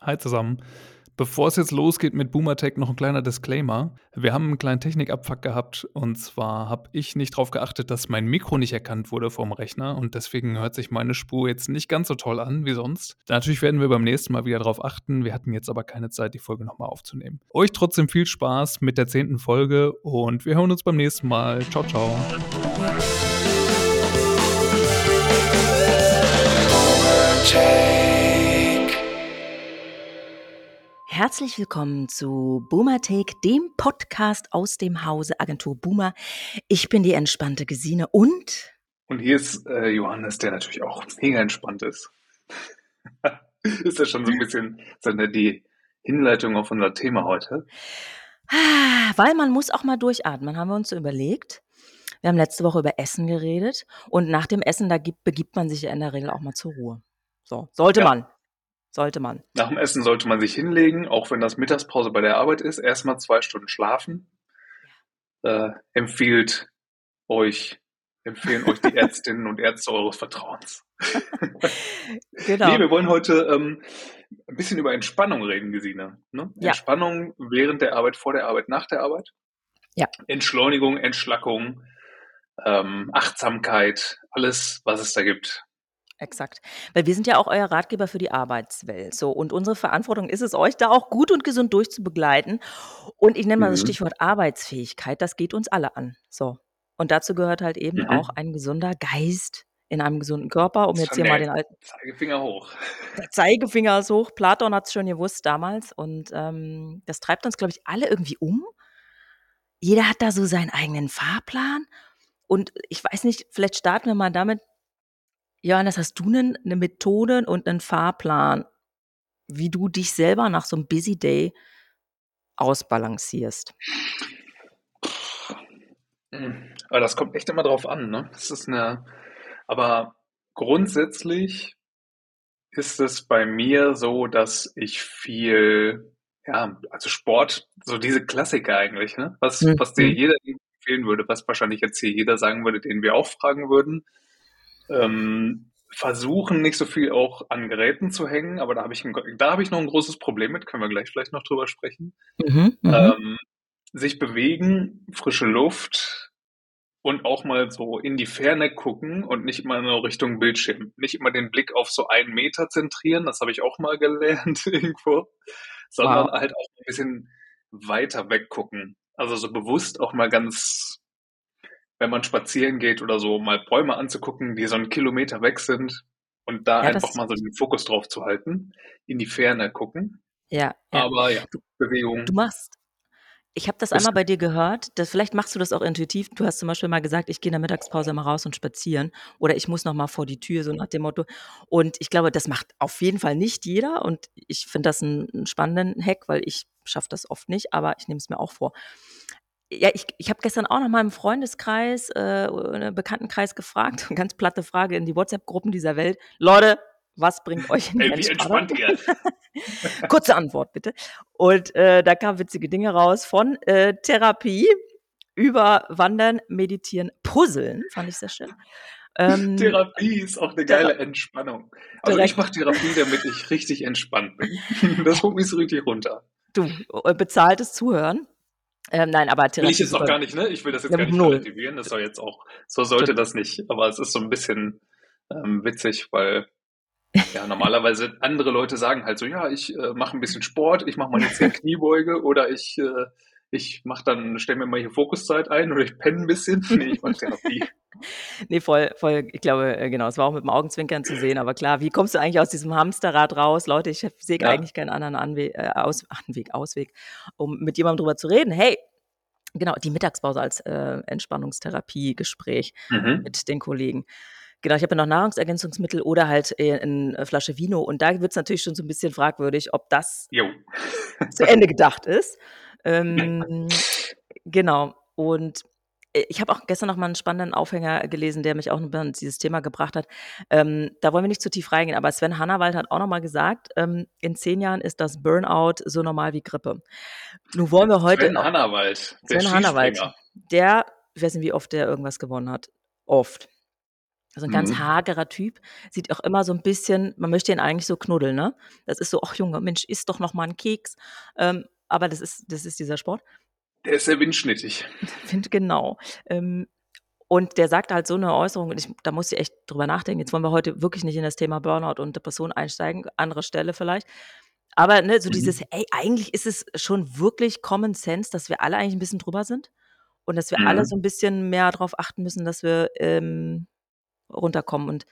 Hi zusammen. Bevor es jetzt losgeht mit Boomertech, noch ein kleiner Disclaimer. Wir haben einen kleinen Technikabfuck gehabt und zwar habe ich nicht darauf geachtet, dass mein Mikro nicht erkannt wurde vom Rechner und deswegen hört sich meine Spur jetzt nicht ganz so toll an wie sonst. Natürlich werden wir beim nächsten Mal wieder darauf achten. Wir hatten jetzt aber keine Zeit, die Folge nochmal aufzunehmen. Euch trotzdem viel Spaß mit der zehnten Folge und wir hören uns beim nächsten Mal. Ciao, ciao. Herzlich willkommen zu Boomer Take, dem Podcast aus dem Hause Agentur Boomer. Ich bin die entspannte Gesine und Und hier ist äh, Johannes, der natürlich auch mega entspannt ist. ist ja schon so ein bisschen so eine, die Hinleitung auf unser Thema heute. Ah, weil man muss auch mal durchatmen, haben wir uns so überlegt. Wir haben letzte Woche über Essen geredet und nach dem Essen, da gibt, begibt man sich ja in der Regel auch mal zur Ruhe. So, sollte Ja. man. Sollte man. Nach dem Essen sollte man sich hinlegen, auch wenn das Mittagspause bei der Arbeit ist. Erstmal zwei Stunden schlafen. Äh, empfiehlt euch, empfehlen euch die Ärztinnen und Ärzte eures Vertrauens. Genau. Nee, wir wollen heute ähm, ein bisschen über Entspannung reden, Gesine. Ne? Ja. Entspannung während der Arbeit, vor der Arbeit, nach der Arbeit. Ja. Entschleunigung, Entschlackung, ähm, Achtsamkeit, alles, was es da gibt. Exakt. Weil wir sind ja auch euer Ratgeber für die Arbeitswelt. So, und unsere Verantwortung ist es, euch da auch gut und gesund durchzubegleiten. Und ich nenne mal das Mhm. Stichwort Arbeitsfähigkeit, das geht uns alle an. So. Und dazu gehört halt eben Mhm. auch ein gesunder Geist in einem gesunden Körper, um jetzt hier mal der den alten Zeigefinger hoch. der Zeigefinger ist hoch. Platon hat es schon gewusst damals. Und ähm, das treibt uns, glaube ich, alle irgendwie um. Jeder hat da so seinen eigenen Fahrplan. Und ich weiß nicht, vielleicht starten wir mal damit. Johannes, hast du denn eine Methode und einen Fahrplan, wie du dich selber nach so einem Busy Day ausbalancierst? Mhm. Aber das kommt echt immer drauf an, ne? Das ist eine, aber grundsätzlich ist es bei mir so, dass ich viel, ja, also Sport, so diese Klassiker eigentlich, ne? Was, Mhm. was dir jeder empfehlen würde, was wahrscheinlich jetzt hier jeder sagen würde, den wir auch fragen würden. Ähm, versuchen nicht so viel auch an Geräten zu hängen, aber da habe ich, ein, da habe ich noch ein großes Problem mit, können wir gleich vielleicht noch drüber sprechen. Mhm, mhm. Ähm, sich bewegen, frische Luft und auch mal so in die Ferne gucken und nicht immer nur Richtung Bildschirm. Nicht immer den Blick auf so einen Meter zentrieren, das habe ich auch mal gelernt irgendwo, sondern Wow. halt auch ein bisschen weiter weggucken. Also so bewusst auch mal ganz, wenn man spazieren geht oder so, mal Bäume anzugucken, die so einen Kilometer weg sind und da Ja, einfach mal so den Fokus drauf zu halten, in die Ferne gucken. Ja, ja. Aber ja, Du, Bewegung du machst ich habe das einmal bei dir gehört, dass vielleicht machst du das auch intuitiv. Du hast zum Beispiel mal gesagt, ich gehe in der Mittagspause mal raus und spazieren oder ich muss noch mal vor die Tür, so nach dem Motto. Und ich glaube, das macht auf jeden Fall nicht jeder und ich finde das einen, einen spannenden Hack, weil ich schaffe das oft nicht, aber ich nehme es mir auch vor. Ja, ich, ich habe gestern auch noch mal im Freundeskreis, äh, oder Bekanntenkreis gefragt, eine ganz platte Frage in die WhatsApp-Gruppen dieser Welt. Leute, was bringt euch in die Ey, wie entspannt ihr? Kurze Antwort bitte. Und äh, da kamen witzige Dinge raus von äh, Therapie über Wandern, Meditieren, Puzzeln, fand ich sehr schön. Ähm, Therapie ist auch eine Thera geile Entspannung. Also direkt. ich mache Therapie, damit ich richtig entspannt bin. Das holt mich so richtig runter. Du, äh, bezahltes Zuhören. Ähm, nein, aber Will ich Therapie jetzt auch gar nicht, ne? Ich will das jetzt Ja, gar nicht null. relativieren. Das soll jetzt auch, so sollte das nicht. Aber es ist so ein bisschen ähm, witzig, weil ja normalerweise andere Leute sagen halt so, ja, ich äh, mache ein bisschen Sport, ich mache mal jetzt hier Kniebeuge oder ich äh, ich mache dann, stelle mir mal hier Fokuszeit ein oder ich penne ein bisschen. Nee, ich mache Therapie. Nee, voll, voll, ich glaube, äh, genau, es war auch mit dem Augenzwinkern zu sehen, aber klar, wie kommst du eigentlich aus diesem Hamsterrad raus? Leute, ich sehe Ja. eigentlich keinen anderen Anwe äh, Aus Anweg, Ausweg, um mit jemandem drüber zu reden. Hey, genau, die Mittagspause als äh, Entspannungstherapie-Gespräch Mhm. mit den Kollegen. Genau, ich habe ja noch Nahrungsergänzungsmittel oder halt äh, eine Flasche Vino und da wird es natürlich schon so ein bisschen fragwürdig, ob das Jo. zu Ende gedacht ist. Ähm, genau. Und äh, ich habe auch gestern noch mal einen spannenden Aufhänger gelesen, der mich auch noch an dieses Thema gebracht hat. Ähm, da wollen wir nicht zu tief reingehen, aber Sven Hannawald hat auch noch mal gesagt, ähm, in zehn Jahren ist das Burnout so normal wie Grippe. Nun wollen wir heute Sven Hannawald, der Sven Hannawald, der, ich weiß nicht, wie oft der irgendwas gewonnen hat. Oft. So 'n ganz Mhm. hagerer Typ, sieht auch immer so 'n bisschen man möchte ihn eigentlich so knuddeln, ne? Das ist so: „Ach Junge, Mensch, iss doch noch mal 'n Keks.“ Ähm, aber das ist das ist dieser Sport. Der ist sehr windschnittig. Wind genau. Ähm, und der sagt halt so 'ne Äußerung und ich da musste ich echt drüber nachdenken. Jetzt wollen wir heute wirklich nicht in das Thema Burnout und Depression einsteigen, andere Stelle vielleicht. Aber, ne, so dieses: Mhm. „Ey, eigentlich ist es schon wirklich Common Sense, dass wir alle eigentlich 'n bisschen drüber sind und dass wir alle Mhm. so 'n bisschen mehr drauf achten müssen, dass wir, ähm, runterkommen.“ Und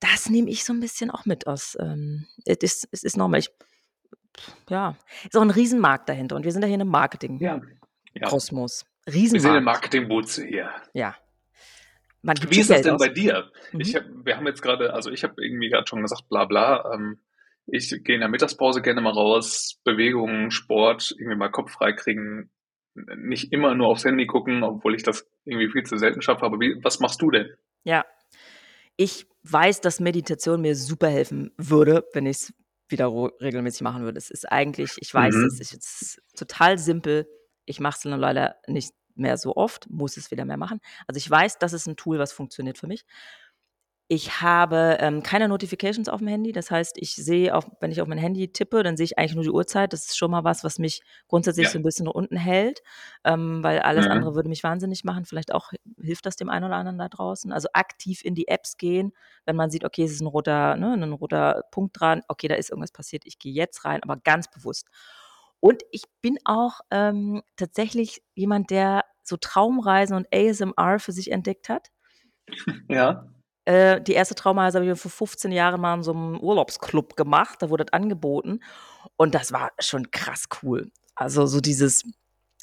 das nehme ich so 'n bisschen auch mit aus, ähm es ist es ist normal. Ich ja, ist auch 'n Riesenmarkt dahinter und wir sind ja hier in 'nem Ja, ja. Marketing-Kosmos. Wir sind im Riesenmarkt. Marketing-Bootsee hier. Ja. Man Wie ist das denn bei aus. dir? Ich Mhm. habe wir haben jetzt grade also, ich habe irgendwie grad schon gesagt, bla bla. Ähm, ich gehe in der Mittagspause gerne mal raus, Bewegung, Sport, irgendwie mal Kopf freikriegen, nicht immer nur aufs Handy gucken, obwohl ich das irgendwie viel zu selten schaffe. Aber wie was machst du denn? Ja. Ich weiß, dass Meditation mir super helfen würde, wenn ich's wieder regelmäßig machen würde. Es ist eigentlich ich weiß es, Mhm. ich ist total simpel. Ich mache es leider nicht mehr so oft, muss es wieder mehr machen. Also, ich weiß, das ist 'n Tool, was funktioniert für mich. Ich habe, ähm, keine Notifications aufm Handy. Das heißt, ich sehe auch wenn ich auf mein Handy tippe, dann sehe ich eigentlich nur die Uhrzeit. Das ist schon mal was, was mich grundsätzlich Ja. so 'n bisschen unten hält, ähm, weil alles andere Mhm. würde mich wahnsinnig machen. Vielleicht auch hilft das dem einen oder anderen da draußen. Also, aktiv in die Apps gehen, wenn man sieht, okay, es ist 'n roter ne, 'nen roter Punkt dran. Okay, da ist irgendwas passiert. Ich gehe jetzt rein, aber ganz bewusst. Und ich bin auch, ähm, tatsächlich jemand, der so Traumreisen und ASMR für sich entdeckt hat. Ja. Äh, die erste Traumreise habe ich vor 15 Jahren mal in so 'nem Urlaubsclub gemacht, da wurde das angeboten und das war schon krass cool. Also, so dieses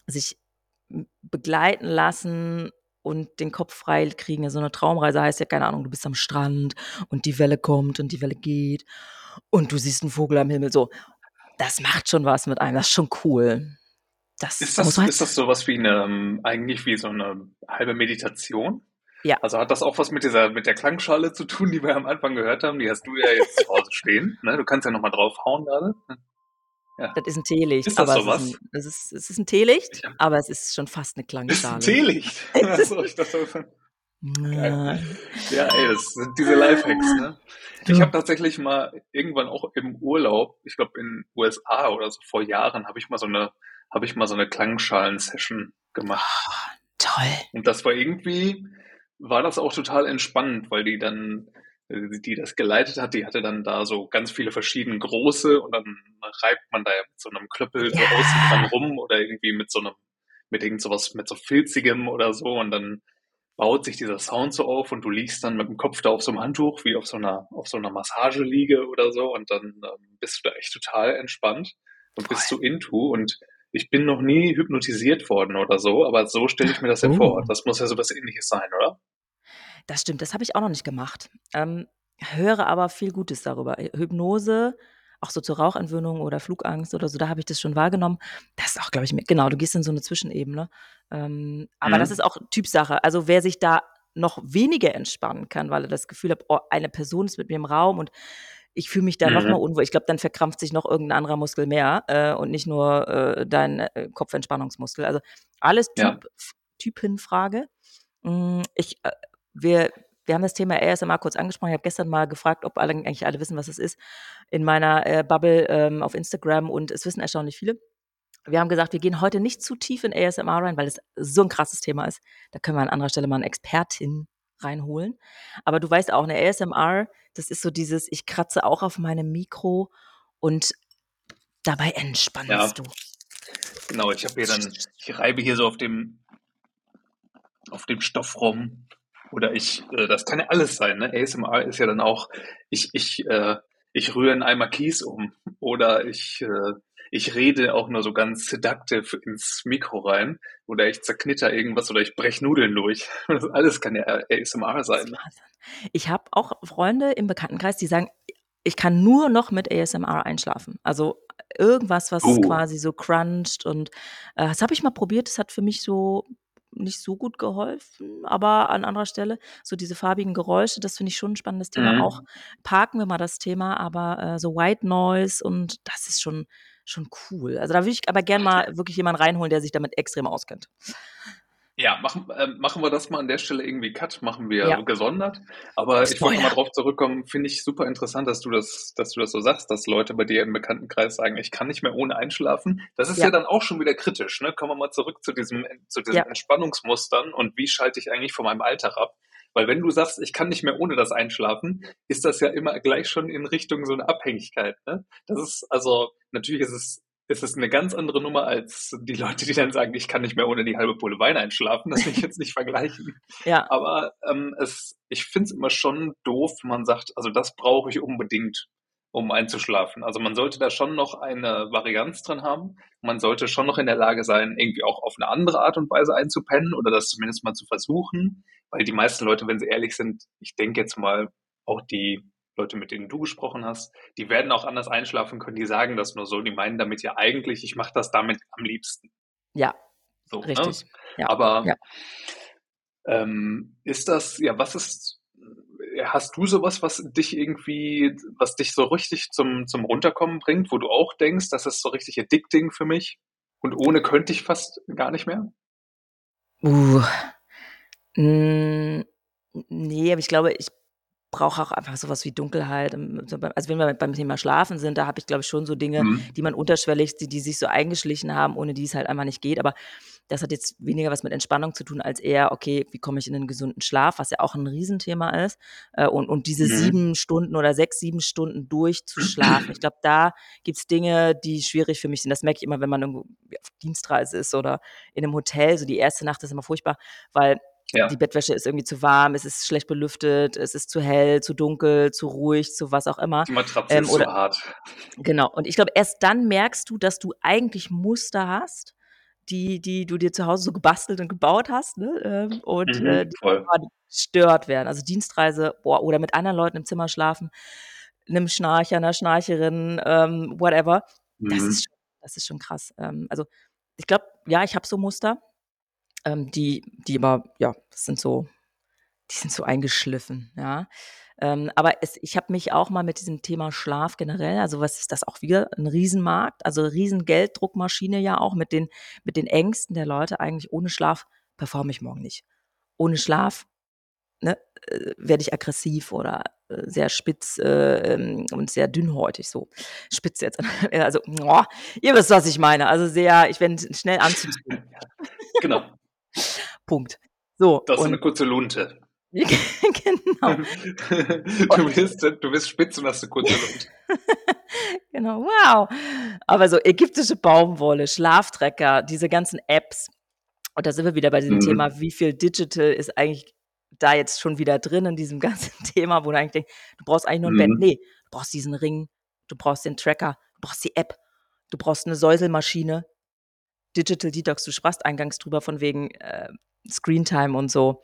sich, begleiten lassen und den Kopf frei kriegen. So 'ne Traumreise heißt ja, keine Ahnung, du bist am Strand und die Welle kommt und die Welle geht und du siehst 'n Vogel am Himmel, so. Das macht schon was mit einem, das ist schon cool. Das Ist das man ist halt das so was wie 'ne ähm, eigentlich wie so 'ne halbe Meditation? Ja. Also, hat das auch was mit dieser mit der Klangschale zu tun, die wir am Anfang gehört haben? Die hast du ja jetzt zu Hause stehen, ne? Du kannst ja noch mal draufhauen grade. Ja. Das ist 'n Teelicht, Ist das aber so es ist 'n was? es ist es ist 'n Teelicht, Ich habe aber es ist schon fast 'ne Ist 'n Klangschale. Teelicht? Es Ach so, ist ich dachte geil. Ja, ey, das sind diese Lifehacks, ne? Ich habe tatsächlich mal irgendwann auch im Urlaub, ich glaube in USA oder so vor Jahren, habe ich mal so 'ne habe ich mal so 'ne Klangschalen-Session gemacht. Oh, toll. Und das war irgendwie war das auch total entspannend, weil die dann äh, die das geleitet hat, die hatte dann da so ganz viele verschieden große und dann reibt man da ja mit so 'nem Klöppel so außen dran Ja. rum oder irgendwie mit so 'nem mit irgend so was mit so Filzigem oder so und dann baut sich dieser Sound so auf und du liegst dann mit'm Kopf da auf so 'nem Handtuch wie auf so 'ner auf so 'ner Massageliege oder so und dann, ähm, bist du da echt total entspannt und bist Voll. so into und ich bin noch nie hypnotisiert worden oder so, aber so stelle ich mir das ja vor. Oh. Das muss ja so was Ähnliches sein, oder? Das stimmt, das habe ich auch noch nicht gemacht. Ähm, höre aber viel Gutes darüber. Äh, Hypnose, auch so zur Rauchentwöhnung oder Flugangst oder so, da habe ich das schon wahrgenommen. Das ist auch, glaube ich, genau, du gehst in so 'ne Zwischenebene. Ähm, aber das ist Mhm. auch Typsache. Also, wer sich da noch weniger entspannen kann, weil er das Gefühl hat: „Oh, eine Person ist mit mir im Raum und ich fühle mich da noch mal Mhm. unwohl.“ Ich glaube, dann verkrampft sich noch irgend 'n anderer Muskel mehr, äh, und nicht nur, äh, dein, äh, Kopfentspannungsmuskel. Also, alles Ja. Typ F Typenfrage. Hm, ich, äh wir wir haben das Thema ASMR kurz angesprochen. Ich habe gestern mal gefragt, ob alle eigentlich alle wissen, was es ist in meiner, äh, Bubble, ähm, auf Instagram und es wissen erstaunlich viele. Wir haben gesagt, wir gehen heute nicht zu tief in ASMR rein, weil es so 'n krasses Thema ist. Da können wir an anderer Stelle mal 'ne Expertin reinholen. Aber du weißt auch, ne, ASMR, das ist so dieses ich kratze auch auf meinem Mikro und dabei Ja. entspannst du. Genau, ich habe hier dann ich reibe hier so auf dem auf dem Stoff rum oder ich äh, das kann ja alles sein, ne? ASMR ist ja dann auch, ich ich äh, ich rühre 'n Eimer Kies um oder ich äh, ich rede auch nur so ganz seductive ins Mikro rein oder ich zerknitter irgendwas oder ich breche Nudeln durch. Das alles kann ja ASMR sein. Ich habe auch Freunde im Bekanntenkreis, die sagen: „Ich kann nur noch mit ASMR einschlafen.“ Also, irgendwas, was Oh. quasi so cruncht und, äh, das habe ich mal probiert. Das hat für mich so nicht so gut geholfen, aber an anderer Stelle so diese farbigen Geräusche, das finde ich schon 'n spannendes Thema. Auch Mhm. parken wir mal das Thema, aber, äh, so White Noise und das ist schon schon cool. Also, da würde ich aber gern mal wirklich jemanden reinholen, der sich damit extrem auskennt. Ja, machen, äh, machen wir das mal an der Stelle irgendwie Cut, machen wir Ja. gesondert. Aber ich wollte Spoiler. mal drauf zurückkommen, finde ich super interessant, dass du das, dass du das so sagst, dass Leute bei dir im Bekanntenkreis sagen, ich kann nicht mehr ohne einschlafen. Das ist ja, Ja. dann auch schon wieder kritisch, ne? Kommen wir mal zurück zu diesem, zu diesen Ja. Entspannungsmustern und wie schalte ich eigentlich von meinem Alltag ab? Weil wenn du sagst, ich kann nicht mehr ohne das einschlafen, ist das ja immer gleich schon in Richtung so eine Abhängigkeit, ne? Das ist, also, natürlich ist es ist es eine ganz andere Nummer als die Leute, die dann sagen, ich kann nicht mehr ohne die halbe Pulle Wein einschlafen. Das will ich jetzt nicht vergleichen. Ja. Aber ähm, es, ich finde es immer schon doof, wenn man sagt, also das brauche ich unbedingt, um einzuschlafen. Also man sollte da schon noch eine Varianz dran haben. Man sollte schon noch in der Lage sein, irgendwie auch auf eine andere Art und Weise einzupennen oder das zumindest mal zu versuchen. Weil die meisten Leute, wenn sie ehrlich sind, ich denke jetzt mal, auch die Leute, mit denen du gesprochen hast, die werden auch anders einschlafen können, die sagen das nur so, die meinen damit ja eigentlich, ich mache das damit am liebsten. Ja, So, ne? richtig. Ja. Aber Ja. ähm, ist das, ja, was ist, hast du sowas, was dich irgendwie, was dich so richtig zum, zum Runterkommen bringt, wo du auch denkst, das ist so richtig addicting für mich und ohne könnte ich fast gar nicht mehr? Uh. Hm, ne, aber ich glaube, ich brauche auch einfach so was wie Dunkelheit. Ähm, also, wenn wir beim Thema Schlafen sind, da habe ich, glaube ich, schon so Dinge, Mhm. die man unterschwellig die die sich so eingeschlichen haben, ohne die es halt einfach nicht geht. Aber das hat jetzt weniger was mit Entspannung zu tun, als eher: „Okay, wie komme ich in 'nen gesunden Schlaf?“, was ja auch 'n Riesenthema ist. Äh, und und diese Mhm. 7 Stunden oder 6, 7 Stunden durchzuschlafen. Ich glaube, da gibt's Dinge, die schwierig für mich sind. Das merke ich immer, wenn man irgendwo auf Dienstreise ist oder in 'nem Hotel. So die erste Nacht ist immer furchtbar, weil Ja. die Bettwäsche ist irgendwie zu warm, es ist schlecht belüftet, es ist zu hell, zu dunkel, zu ruhig, zu was auch immer. Die Matratze Ähm, ist oder hart. genau. Und ich glaube, erst dann merkst du, dass du eigentlich Muster hast, die die du dir zu Hause so gebastelt und gebaut hast, ne? Ähm, und, äh, Mhm, die voll. quasi gestört werden. Also, Dienstreise, boah, oder mit anderen Leuten im Zimmer schlafen, 'nem Schnarcher, 'ner Schnarcherin, ähm, whatever. Das Mhm. ist schon das ist schon krass. Ähm, also, ich glaube, ja, ich habe so Muster, ähm, die die aber ja, das sind so die sind so eingeschliffen, ja. Ähm, aber es ich habe mich auch mal mit diesem Thema Schlaf generell also, was ist das auch wieder 'n Riesenmarkt, also, Riesengelddruckmaschine ja auch mit den mit den Ängsten der Leute eigentlich ohne Schlaf performe ich morgen nicht. Ohne Schlaf, ne, äh, werde ich aggressiv oder, äh, sehr spitz, äh, ähm, und sehr dünnhäutig so. Spitz jetzt, also, ihr wisst, was ich meine. Also, sehr ich bin schnell anzuziehen. Genau. Punkt. So, Du hast so 'ne und kurze Lunte. genau. Du bist du bist spitz und hast 'ne kurze Lunte. Genau, wow. Aber so ägyptische Baumwolle, Schlaftrecker, diese ganzen Apps. Und da sind wir wieder bei diesem Mhm. Thema, wie viel Digital ist eigentlich da jetzt schon wieder drin in diesem ganzen Thema, wo du eigentlich denkst, du brauchst eigentlich nur 'n Bett. Mhm. Ne, du brauchst diesen Ring, du brauchst den Tracker, du brauchst die App, du brauchst 'ne Säuselmaschine. Digital Detox, du sprachst eingangs drüber von wegen, äh, Screentime und so.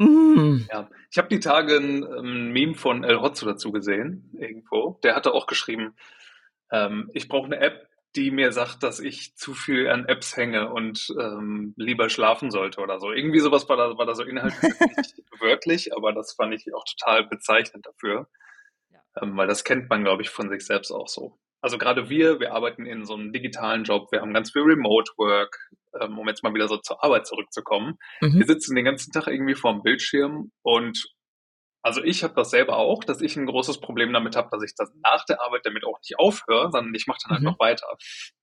Hm. Ja, ich habe die Tage 'n, ähm, Meme von El Hotzo dazu gesehen irgendwo. Der hatte auch geschrieben, ähm: „Ich brauche 'ne App, die mir sagt, dass ich zu viel an Apps hänge und, ähm, lieber schlafen sollte“ oder so. Irgendwie so was war da war da so inhaltlich nicht wörtlich, aber das fand ich auch total bezeichnend dafür. Ja. Ähm, weil das kennt man, glaube ich, von sich selbst auch so. Also, grade wir, wir arbeiten in so 'nem digitalen Job, wir haben ganz viel Remote Work, ähm, um jetzt mal wieder so zur Arbeit zurückzukommen. Wir Mhm. sitzen den ganzen Tag irgendwie vorm Bildschirm und also, ich habe das selber auch, dass ich 'n großes Problem damit habe, dass ich dann nach der Arbeit damit auch nicht aufhöre, sondern ich mache dann halt Mhm. noch weiter.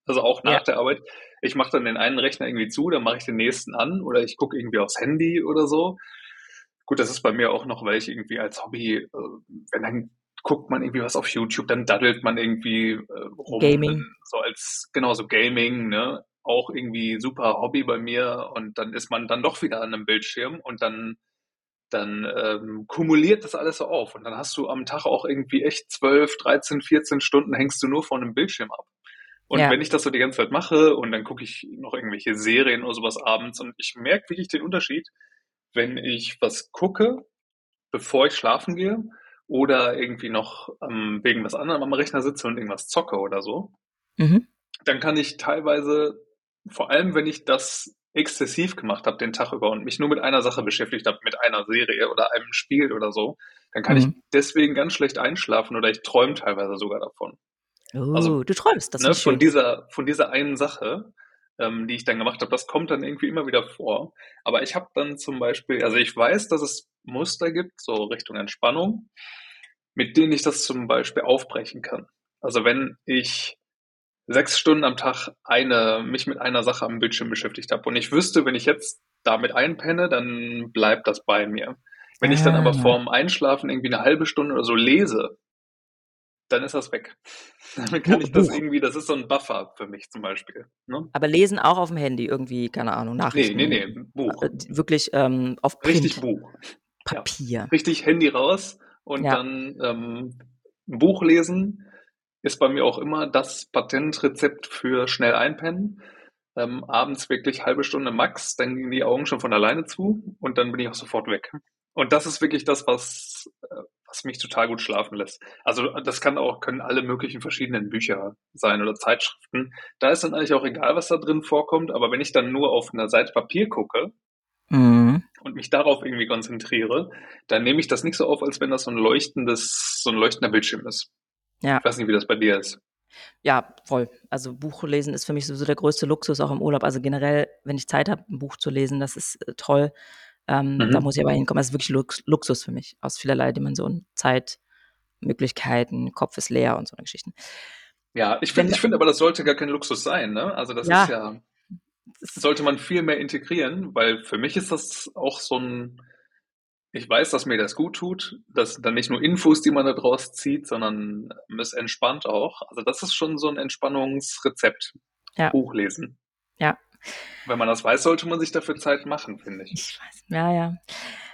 Also, auch nach Ja. der Arbeit. Ich mache dann den einen Rechner irgendwie zu, dann mache ich den nächsten an oder ich gucke irgendwie aufs Handy oder so. Gut, das ist bei mir auch noch, weil ich irgendwie als Hobby, äh wenn dann guckt man irgendwie was auf YouTube, dann daddelt man irgendwie, äh, rum, Gaming. so als genau, so Gaming, ne? Auch irgendwie super Hobby bei mir und dann ist man dann doch wieder an 'nem Bildschirm und dann dann, ähm, kumuliert das alles so auf und dann hast du am Tag auch irgendwie echt 12, 13, 14 Stunden hängst du nur vor 'nem Bildschirm ab. Und Ja. wenn ich das so die ganze Zeit mache und dann gucke ich noch irgendwelche Serien oder so was abends und ich merke wirklich den Unterschied, wenn ich was gucke, bevor ich schlafen gehe oder irgendwie noch, ähm, wegen was anderem am Rechner sitze und irgendwas zocke oder so. Mhm. Dann kann ich teilweise vor allem, wenn ich das exzessiv gemacht habe den Tag über und mich nur mit einer Sache beschäftigt habe, mit einer Serie oder einem Spiel oder so, dann kann ich Mhm. deswegen ganz schlecht einschlafen oder ich träume teilweise sogar davon. Also, Oh, du träumst, das ne, ist von schön. dieser von dieser einen Sache. Ähm, die ich dann gemacht habe, das kommt dann irgendwie immer wieder vor. Aber ich habe dann zum Beispiel, also ich weiß, dass es Muster gibt, so Richtung Entspannung, mit denen ich das zum Beispiel aufbrechen kann. Also wenn ich sechs Stunden am Tag eine, mich mit einer Sache am Bildschirm beschäftigt habe und ich wüsste, wenn ich jetzt damit einpenne, dann bleibt das bei mir. Wenn ich dann aber Ah. vorm Einschlafen irgendwie eine halbe Stunde oder so lese, dann ist das weg. Dann kann ich das Buch. irgendwie, das ist so ein Buffer für mich zum Beispiel. Ne? Aber lesen auch aufm Handy irgendwie, keine Ahnung, Nee, Nachrichten, nee, nee, Buch. äh, wirklich, ähm, auf Richtig Print, Buch. Ja. Papier. Richtig Handy raus und Ja. dann ähm, 'n Buch lesen ist bei mir auch immer das Patentrezept für schnell einpennen. Ähm, abends wirklich halbe Stunde max, dann gehen die Augen schon von alleine zu und dann bin ich auch sofort weg. Und das ist wirklich das, was, äh, was mich total gut schlafen lässt. Also das kann auch, können alle möglichen verschiedenen Bücher sein oder Zeitschriften. Da ist dann eigentlich auch egal, was da drin vorkommt, aber wenn ich dann nur auf einer Seite Papier gucke Mhm. und mich darauf irgendwie konzentriere, dann nehme ich das nicht so auf, als wenn das so ein leuchtendes, so ein leuchtender Bildschirm ist. Ja. Ich weiß nicht, wie das bei dir ist. Ja, voll. Also Buch lesen ist für mich sowieso der größte Luxus, auch im Urlaub. Also generell, wenn ich Zeit habe, 'n Buch zu lesen, das ist, äh, toll. Ähm, da Mhm. muss ich aber hinkommen. Das ist wirklich Lux Luxus für mich aus vielerlei Dimensionen. Zeit, Möglichkeiten, Kopf ist leer und so 'ne Geschichten. Ja, ich finde ich finde aber, das sollte gar kein Luxus sein, ne? Also das ist Ja. ja Das sollte man viel mehr integrieren, weil für mich ist das auch so 'n ich weiß, dass mir das gut tut, dass dann nicht nur Infos, die man da draus zieht, sondern, es entspannt auch. Also das ist schon so 'n Entspannungsrezept, Ja. Buch lesen. Ja. Wenn man das weiß, sollte man sich dafür Zeit machen, finde ich. Ich weiß. Ja, ja.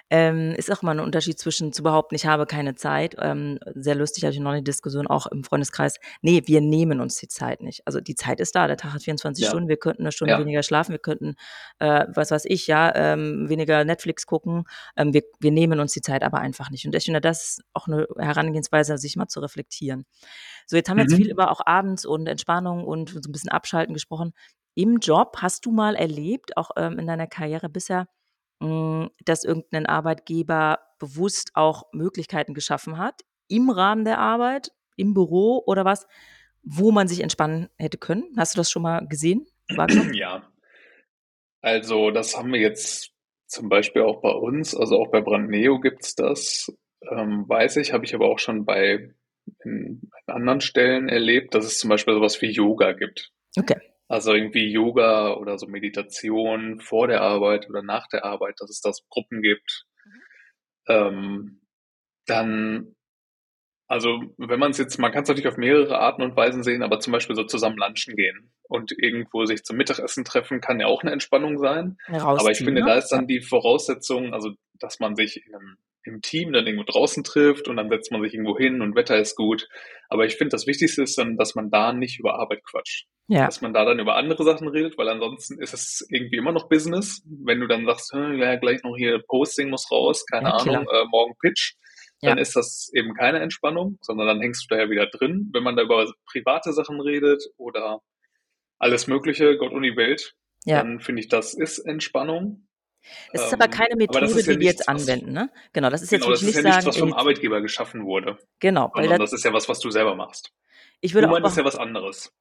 Ähm, ist auch immer 'n Unterschied zwischen zu behaupten: „Ich habe keine Zeit“, ähm, sehr lustig, hatte ich neulich 'ne Diskussion auch im Freundeskreis. Ne, wir nehmen uns die Zeit nicht. Also, die Zeit ist da, der Tag hat 24 Ja. Stunden, wir könnten 'ne Stunde Ja. weniger schlafen, wir könnten, äh, was weiß ich, ja, ähm, weniger Netflix gucken. Ähm, wir wir nehmen uns die Zeit aber einfach nicht. Und ich finde, das ist auch 'ne Herangehensweise, sich mal zu reflektieren. So, jetzt haben wir jetzt viel Mhm. über auch abends und Entspannung und so 'n bisschen Abschalten gesprochen. Im Job hast du mal erlebt, auch, ähm, in deiner Karriere bisher, hm, dass irgend 'nen Arbeitgeber bewusst auch Möglichkeiten geschaffen hat im Rahmen der Arbeit, im Büro oder was, wo man sich entspannen hätte können? Hast du das schon mal gesehen? Ja. Also, das haben wir jetzt zum Beispiel auch bei uns, also auch bei Brandneo gibt's das, ähm, weiß ich, habe ich aber auch schon bei in an anderen Stellen erlebt, dass es zum Beispiel so was wie Yoga gibt. Okay. Also irgendwie Yoga oder so Meditation vor der Arbeit oder nach der Arbeit, dass es da so Gruppen gibt. Mhm. Ähm, dann also, wenn man's jetzt man kann's natürlich auf mehrere Arten und Weisen sehen, aber zum Beispiel so zusammen lunchen gehen und irgendwo sich zum Mittagessen treffen, kann ja auch 'ne Entspannung sein. Aber ich Rausziehen, finde, ne? da ist dann die Voraussetzung, also, dass man sich in 'nem im Team dann irgendwo draußen trifft und dann setzt man sich irgendwo hin und Wetter ist gut. Aber ich finde, das Wichtigste ist dann, dass man da nicht über Arbeit quatscht. Ja. Dass man da dann über andere Sachen redet, weil ansonsten ist es irgendwie immer noch Business. Wenn du dann sagst: „Hm, ja, gleich noch hier Posting muss raus, keine Ja. Ahnung, äh, morgen Pitch“, dann Ja. ist das eben keine Entspannung, sondern dann hängst du da ja wieder drin. Wenn man da über private Sachen redet oder alles Mögliche, Gott und die Welt, dann finde ich, das ist Entspannung. Es ist aber Ähm, keine aber das Methode, ist ja die wir jetzt anwenden, ne? Genau, das ist jetzt genau, würde das ist nicht ja nichts, sagen, was vom Arbeitgeber geschaffen wurde, Genau, weil das das ist ja was, was du selber machst. Ich würde auch Buhmann ist ja was anderes.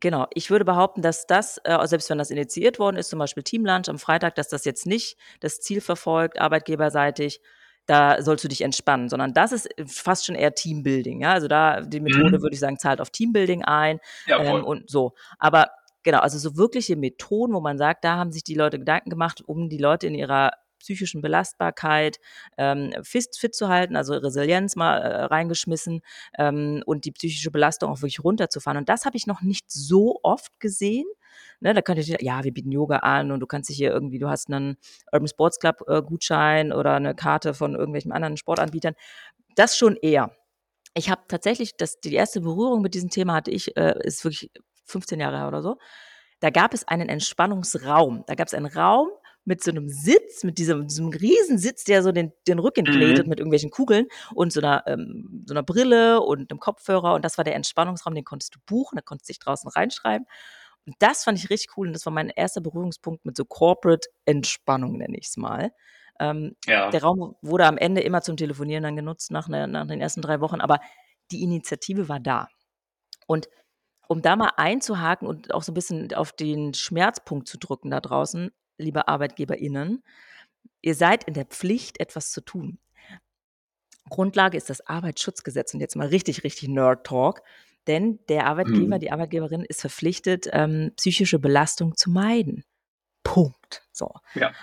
Genau. Ich würde behaupten, dass das, äh, selbst wenn das initiiert worden ist, zum Beispiel Teamlunch am Freitag, dass das jetzt nicht das Ziel verfolgt, arbeitgeberseitig, da sollst du dich entspannen, sondern das ist, äh, fast schon eher Teambuilding, ja? Also, da die Methode, Mhm. würde ich sagen, zahlt auf Teambuilding ein, Ja, ähm, und so. Aber genau, also so wirkliche Methoden, wo man sagt, da haben sich die Leute Gedanken gemacht, um die Leute in ihrer psychischen Belastbarkeit, ähm, fist fit zu halten, also Resilienz mal, äh, reingeschmissen, ähm, und die psychische Belastung auch wirklich runterzufahren. Und das habe ich noch nicht so oft gesehen, ne? Da könnte ich ja, wir bieten Yoga an und du kannst dich hier irgendwie du hast 'nen Urban Sports Club, äh, Gutschein oder 'ne Karte von irgendwelchen anderen Sportanbietern. Das schon eher. Ich habe tatsächlich das die erste Berührung mit diesem Thema hatte ich, äh ist wirklich 15 Jahre her oder so. Da gab es einen Entspannungsraum. Da gab's einen Raum mit so 'nem Sitz, mit diesem diesem Riesensitz, der so den den Rücken glättet Mhm. mit irgendwelchen Kugeln und so 'ner ähm, so 'ner Brille und 'nem Kopfhörer. Und das war der Entspannungsraum, den konntest du buchen, da konntest dich draußen reinschreiben. Und das fand ich richtig cool und das war mein erster Berührungspunkt mit so Corporate Entspannung, nenne ich's mal. Ähm, Ja. der Raum wurde am Ende immer zum Telefonieren dann genutzt nach 'ner nach den ersten 3 Wochen, aber die Initiative war da. Und Um da mal einzuhaken und auch so 'n bisschen auf den Schmerzpunkt zu drücken da draußen, liebe ArbeitgeberInnen. Ihr seid in der Pflicht, etwas zu tun. Grundlage ist das Arbeitsschutzgesetz und jetzt mal richtig, richtig Nerd Talk, denn der Arbeitgeber, Mhm. die Arbeitgeberin ist verpflichtet, ähm, psychische Belastung zu meiden. Punkt. So. Ja.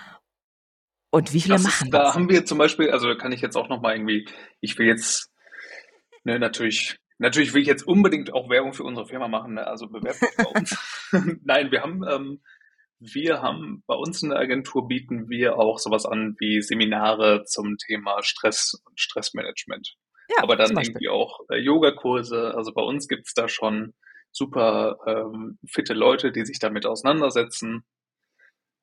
Und wie viele Das machen ist, da das? haben wir zum Beispiel, also da kann ich jetzt auch noch mal irgendwie, ich will jetzt, ne, natürlich, natürlich will ich jetzt unbedingt auch Werbung für unsere Firma machen, ne? also bewerbt bei uns. Nein, wir haben, ähm, wir haben bei uns in der Agentur bieten wir auch sowas an wie Seminare zum Thema Stress und Stressmanagement. Ja, Aber dann irgendwie auch äh, Yogakurse. Also bei uns gibt's da schon super ähm, fitte Leute, die sich damit auseinandersetzen.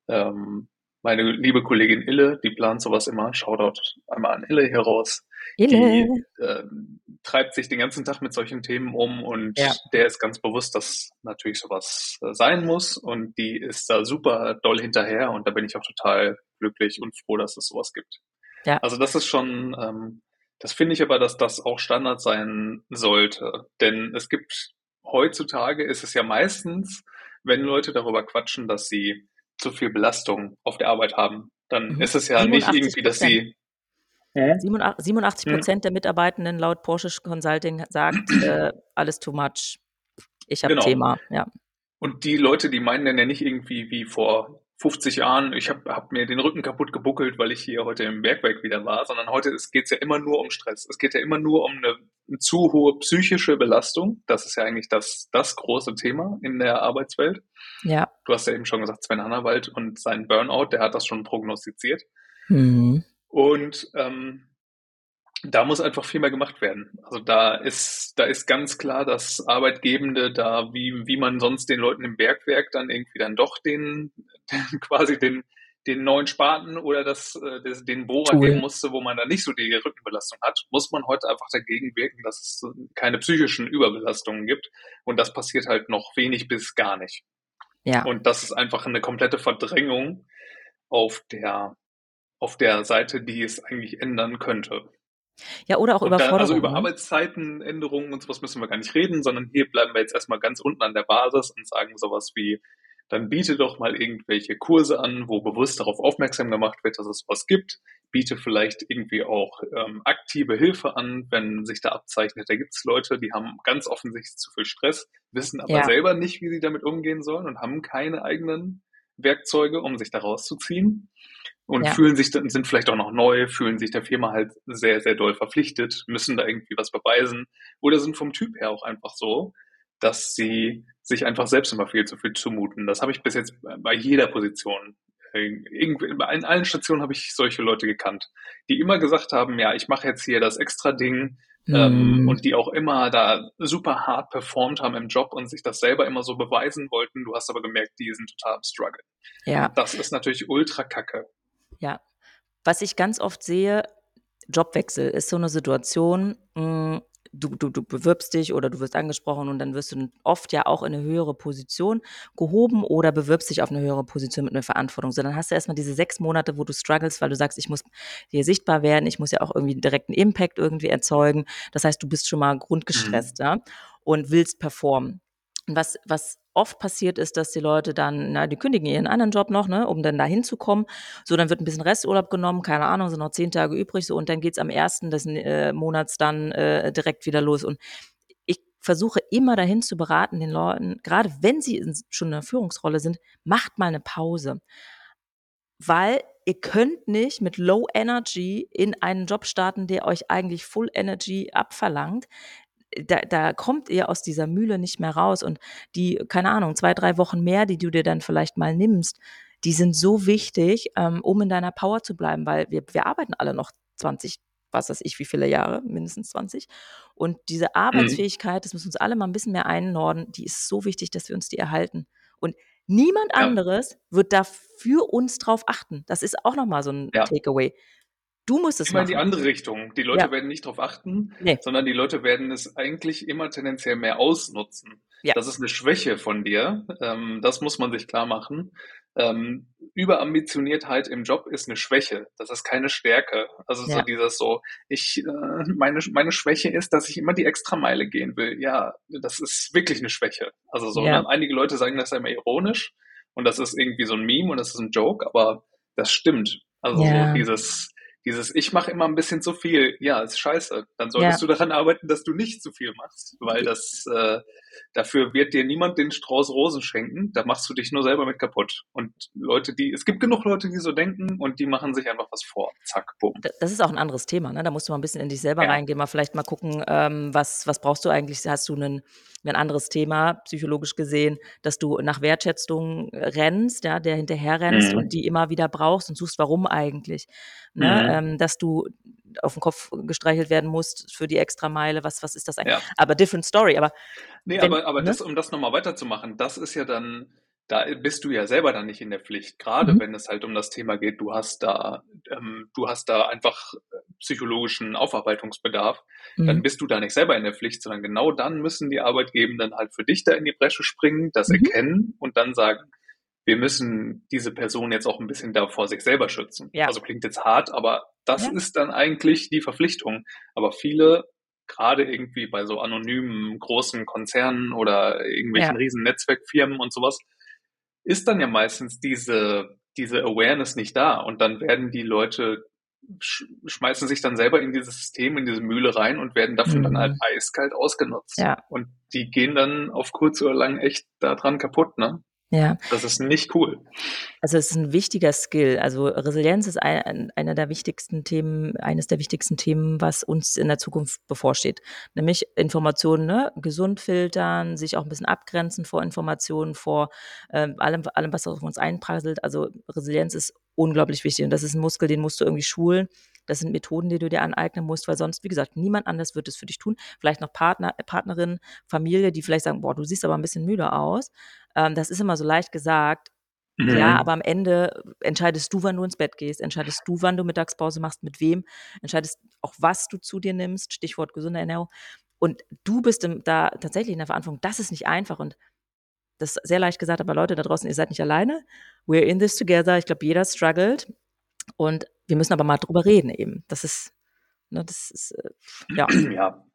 Ähm, meine liebe Kollegin Ille, die plant sowas immer. Shoutout einmal an Ille hier raus. Die ähm, treibt sich den ganzen Tag mit solchen Themen um und Ja. der ist ganz bewusst, dass natürlich sowas äh, sein muss und die ist da super doll hinterher und da bin ich auch total glücklich und froh, dass es sowas gibt. Ja. Also das ist schon, ähm, das finde ich aber, dass das auch Standard sein sollte, denn es gibt heutzutage ist es ja meistens, wenn Leute darüber quatschen, dass sie zu viel Belastung auf der Arbeit haben, dann Mhm. ist es ja nicht 87 irgendwie, dass sie Hä? 87 Mhm. Prozent der Mitarbeitenden laut Porsche Consulting sagt, äh, alles too much. Ich habe Genau. Thema, ja. Und die Leute, die meinen dann ja nicht irgendwie wie vor 50 Jahren, ich habe hab mir den Rücken kaputt gebuckelt, weil ich hier heute im Bergwerk wieder war, sondern heute geht es ja immer nur um Stress. Es geht ja immer nur um eine, eine zu hohe psychische Belastung. Das ist ja eigentlich das, das große Thema in der Arbeitswelt. Ja. Du hast ja eben schon gesagt, Sven Hannawald und sein Burnout, der hat das schon prognostiziert. Mhm. Und ähm, da muss einfach viel mehr gemacht werden. Also da ist, da ist ganz klar, dass Arbeitgebende da, wie, wie man sonst den Leuten im Bergwerk dann irgendwie dann doch den, quasi den, den neuen Spaten oder das, äh, das, den Bohrer Tool. geben musste, wo man da nicht so die Rückenbelastung hat, muss man heute einfach dagegen wirken, dass es keine psychischen Überbelastungen gibt. Und das passiert halt noch wenig bis gar nicht. Ja. Und das ist einfach eine komplette Verdrängung auf der, auf der Seite, die es eigentlich ändern könnte. Ja, oder auch Und dann, Überforderung. also über ne? Arbeitszeitenänderungen und sowas müssen wir gar nicht reden, sondern hier bleiben wir jetzt erstmal ganz unten an der Basis und sagen sowas wie, dann biete doch mal irgendwelche Kurse an, wo bewusst darauf aufmerksam gemacht wird, dass es was gibt. Biete vielleicht irgendwie auch ähm, aktive Hilfe an, wenn sich da abzeichnet, da gibt es Leute, die haben ganz offensichtlich zu viel Stress, wissen aber Ja. selber nicht, wie sie damit umgehen sollen und haben keine eigenen Werkzeuge, um sich da rauszuziehen und Ja. fühlen sich sind vielleicht auch noch neu, fühlen sich der Firma halt sehr, sehr doll verpflichtet, müssen da irgendwie was beweisen oder sind vom Typ her auch einfach so, dass sie sich einfach selbst immer viel zu viel zumuten. Das habe ich bis jetzt bei jeder Position. äh, irgendwie- In allen Stationen habe ich solche Leute gekannt, die immer gesagt haben, ja, ich mache jetzt hier das extra Ding ähm, Mhm. und die auch immer da super hart performt haben im Job und sich das selber immer so beweisen wollten. Du hast aber gemerkt, die sind total am Struggle. Ja. Das ist natürlich ultra kacke. Ja. Was ich ganz oft sehe, Jobwechsel ist so eine Situation, hm, du du du bewirbst dich oder du wirst angesprochen und dann wirst du oft ja auch in 'ne höhere Position gehoben oder bewirbst dich auf 'ne höhere Position mit 'ner Verantwortung. So, dann hast du erst mal diese 6 Monate, wo du struggles, weil du sagst: „Ich muss hier sichtbar werden, ich muss ja auch irgendwie direkten Impact irgendwie erzeugen.“ Das heißt, du bist schon mal grundgestresst, ja, und willst performen. Und was was oft passiert ist, dass die Leute dann na, die kündigen ihren anderen Job noch, ne, um dann da hinzukommen. So, dann wird 'n bisschen Resturlaub genommen, keine Ahnung, sind noch 10 Tage übrig, so, und dann geht's am 1. des äh, Monats dann, äh, direkt wieder los. Und ich versuche immer dahin zu beraten, den Leuten, grade wenn sie in schon in 'ner Führungsrolle sind, macht mal 'ne Pause. Weil ihr könnt nicht mit Low Energy in einen Job starten, der euch eigentlich Full Energy abverlangt. Da da kommt ihr aus dieser Mühle nicht mehr raus und die, keine Ahnung, 2, 3 Wochen mehr, die du dir dann vielleicht mal nimmst, die sind so wichtig, ähm, um in deiner Power zu bleiben, weil wir wir arbeiten alle noch 20, was weiß ich, wie viele Jahre, mindestens 20. Und diese Mhm. Arbeitsfähigkeit, das müssen uns alle mal 'n bisschen mehr einnorden, die ist so wichtig, dass wir uns die erhalten. Und niemand Ja. anderes wird da für uns drauf achten. Das ist auch noch mal so 'n Ja. Takeaway. Du musst es Immer in die machen. andere Richtung. Die Leute Ja. werden nicht drauf achten, Ne. sondern die Leute werden es eigentlich immer tendenziell mehr ausnutzen. Ja. Das ist 'ne Schwäche von dir. Ähm, das muss man sich klar machen. ähm, Überambitioniertheit im Job ist eine Schwäche. Das ist keine Stärke. Also so Ja. dieses so, ich, äh, meine, meine Schwäche ist, dass ich immer die Extrameile gehen will. Ja, das ist wirklich eine Schwäche. Also so, Ja. ne? einige Leute sagen das ja immer ironisch und das ist irgendwie so ein Meme und das ist ein Joke, aber das stimmt. Also so dieses, dieses, ich mache immer ein bisschen zu viel, ja, ist scheiße. Dann solltest Ja. du daran arbeiten, dass du nicht zu viel machst, weil das äh, dafür wird dir niemand den Strauß Rosen schenken. Da machst du dich nur selber mit kaputt. Und Leute, die, es gibt genug Leute, die so denken und die machen sich einfach was vor. Zack, bumm. Das ist auch ein anderes Thema, ne? Da musst du mal ein bisschen in dich selber Ja. reingehen, mal vielleicht mal gucken, ähm, was, was brauchst du eigentlich? Hast du einen, ein anderes Thema, psychologisch gesehen, dass du nach Wertschätzung rennst, ja, der hinterher rennst Mhm. und die immer wieder brauchst und suchst, warum eigentlich? Ne? Mhm. Ähm, dass du auf den Kopf gestreichelt werden musst für die Extrameile, was, was ist das eigentlich? Ja. Aber different story, aber Nee, Wenn- aber, aber ne? das, um das nochmal weiterzumachen, das ist ja dann, da bist du ja selber dann nicht in der Pflicht. Gerade Mhm. wenn es halt um das Thema geht, du hast da, ähm, du hast da einfach äh, psychologischen Aufarbeitungsbedarf, dann mhm. bist du da nicht selber in der Pflicht, sondern genau dann müssen die Arbeitgebenden halt für dich da in die Bresche springen, das Mhm. erkennen und dann sagen, wir müssen diese Person jetzt auch ein bisschen da vor sich selber schützen. Ja. Also klingt jetzt hart, aber das Ja. ist dann eigentlich die Verpflichtung. Aber viele, gerade irgendwie bei so anonymen großen Konzernen oder irgendwelchen Ja. riesen Netzwerkfirmen und sowas, ist dann ja meistens diese, diese Awareness nicht da. Und dann werden die Leute sch schmeißen sich dann selber in dieses System, in diese Mühle rein und werden dann Mhm. halt eiskalt ausgenutzt. Ja. Und die gehen dann auf kurz oder lang echt daran kaputt, ne? Ja. Das ist nicht cool. Also es ist ein wichtiger Skill. Also Resilienz ist ein, ein, einer der wichtigsten Themen, eines der wichtigsten Themen, was uns in der Zukunft bevorsteht. Nämlich Informationen ne? gesund filtern, sich auch ein bisschen abgrenzen vor Informationen, vor ähm, allem, allem, was auf uns einprasselt. Also Resilienz ist unglaublich wichtig und das ist ein Muskel, den musst du irgendwie schulen. Das sind Methoden, die du dir aneignen musst, weil sonst, wie gesagt, niemand anders wird es für dich tun. Vielleicht noch Partner, Partnerin, Familie, die vielleicht sagen, boah, du siehst aber ein bisschen müde aus. Ähm, das ist immer so leicht gesagt. Ja, Mhm. aber am Ende entscheidest du, wann du ins Bett gehst, entscheidest du, wann du Mittagspause machst, mit wem, entscheidest auch, was du zu dir nimmst, Stichwort gesunde Ernährung. Und du bist im, da tatsächlich in der Verantwortung. Das ist nicht einfach und das ist sehr leicht gesagt, aber Leute da draußen, ihr seid nicht alleine. We're in this together. Ich glaube, jeder struggelt. Und wir müssen aber mal drüber reden eben. Das ist, ne, das ist, äh, ja. Ja.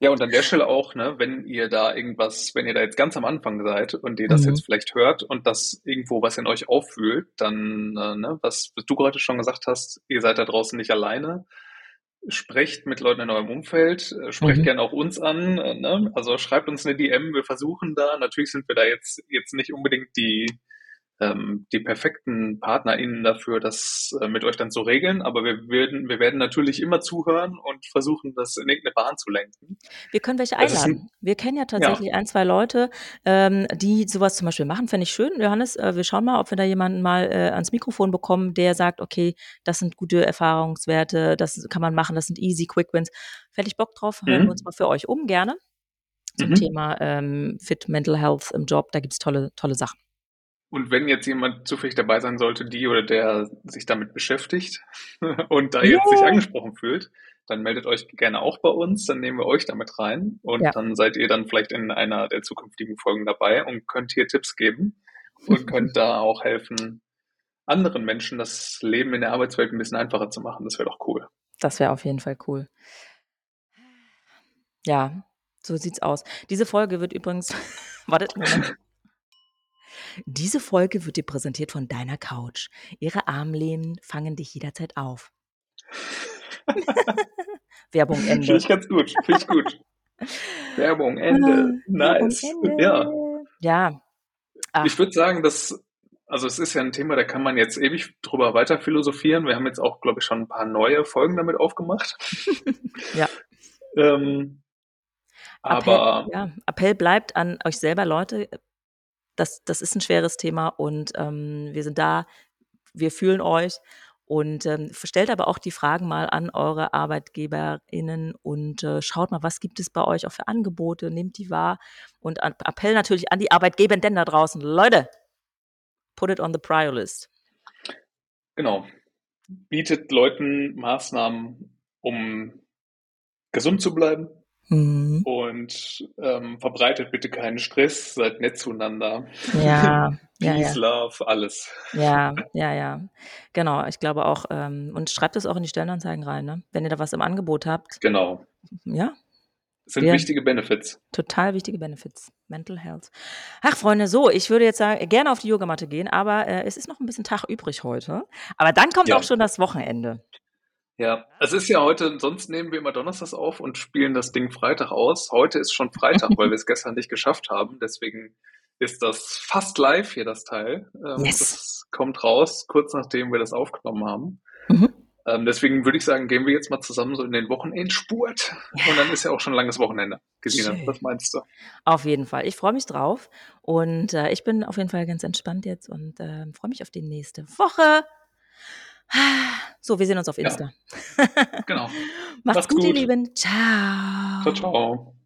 Ja, und an der Stelle auch, ne, wenn ihr da irgendwas, wenn ihr da jetzt ganz am Anfang seid und ihr das Mhm. jetzt vielleicht hört und das irgendwo was in euch auffühlt, dann, äh, ne, was, was du gerade schon gesagt hast, ihr seid da draußen nicht alleine. Sprecht mit Leuten in eurem Umfeld, äh, sprecht Mhm. gerne auch uns an, äh, ne? Also schreibt uns eine DM, wir versuchen da. Natürlich sind wir da jetzt, jetzt nicht unbedingt die, ähm, die perfekten PartnerInnen dafür, das äh, mit euch dann zu regeln, aber wir werden, wir werden natürlich immer zuhören und versuchen, das in irgendeine Bahn zu lenken. Wir können welche ist ein- einladen. Wir kennen ja tatsächlich ein, zwei Leute, ähm, die sowas zum Beispiel machen. Fände ich schön, Johannes. Äh, wir schauen mal, ob wir da jemanden mal äh, ans Mikrofon bekommen, der sagt, okay, das sind gute Erfahrungswerte, das kann man machen, das sind easy Quick Wins. Fände ich Bock drauf, hören Mhm. wir uns mal für euch um, gerne. Zum Mhm. Thema ähm, Fit Mental Health im Job, da gibt's tolle, tolle Sachen. Und wenn jetzt jemand zufällig dabei sein sollte, die oder der sich damit beschäftigt und da jetzt sich angesprochen fühlt, dann meldet euch gerne auch bei uns, dann nehmen wir euch damit rein und Ja. dann seid ihr dann vielleicht in einer der zukünftigen Folgen dabei und könnt hier Tipps geben und könnt da auch helfen, anderen Menschen das Leben in der Arbeitswelt ein bisschen einfacher zu machen. Das wäre doch cool. Das wäre auf jeden Fall cool. Ja, so sieht's aus. Diese Folge wird übrigens, wartet, Moment. Diese Folge wird dir präsentiert von deiner Couch. Ihre Armlehnen fangen dich jederzeit auf. Werbung Finde Ende. ich ganz gut. Finde ich gut. Werbung, Ende. Ah, Nice. Werbung Ende. Ja. Ja. Ach, Ich würde sagen, dass, also es ist ja ein Thema, da kann man jetzt ewig drüber weiter philosophieren. Wir haben jetzt auch, glaube ich, schon ein paar neue Folgen damit aufgemacht. Ja. Ähm, aber Appell, ja, Appell bleibt an euch selber, Leute. Das, das ist ein schweres Thema und ähm, wir sind da, wir fühlen euch und ähm, stellt aber auch die Fragen mal an eure ArbeitgeberInnen und äh, schaut mal, was gibt es bei euch auch für Angebote, nehmt die wahr und an, Appell natürlich an die Arbeitgebenden da draußen. Leute, put it on the prior list. genau, bietet Leuten Maßnahmen, um gesund zu bleiben, Mhm. Und ähm, verbreitet bitte keinen Stress, seid nett zueinander. Ja, ja, Peace, ja. Love, alles. Ja, ja, ja. Genau, ich glaube auch, ähm, und schreibt es auch in die Stellenanzeigen rein, ne? Wenn ihr da was im Angebot habt. Genau. Ja, Das sind Ja. wichtige Benefits. total wichtige Benefits. Mental Health. Ach, Freunde, so, ich würde jetzt sagen, gerne auf die Yogamatte gehen, aber äh, es ist noch ein bisschen Tag übrig heute. Aber dann kommt Ja. auch schon das Wochenende. Ja, es ist ja heute, sonst nehmen wir immer Donnerstags auf und spielen das Ding Freitag aus. Heute ist schon Freitag, weil wir es gestern nicht geschafft haben. Deswegen ist das fast live hier, das Teil. Ähm, Yes. Das kommt raus, kurz nachdem wir das aufgenommen haben. Mhm. Ähm, deswegen würde ich sagen, gehen wir jetzt mal zusammen so in den Wochenendspurt. Ja. Und dann ist ja auch schon langes Wochenende. Gesine, Schön. was meinst du? Auf jeden Fall. Ich freue mich drauf. Und äh, ich bin auf jeden Fall ganz entspannt jetzt und äh, freue mich auf die nächste Woche. So, wir sehen uns auf Ja. Insta. Genau. Macht's Macht's gut, ihr gut. Lieben. Ciao. Ciao, ciao.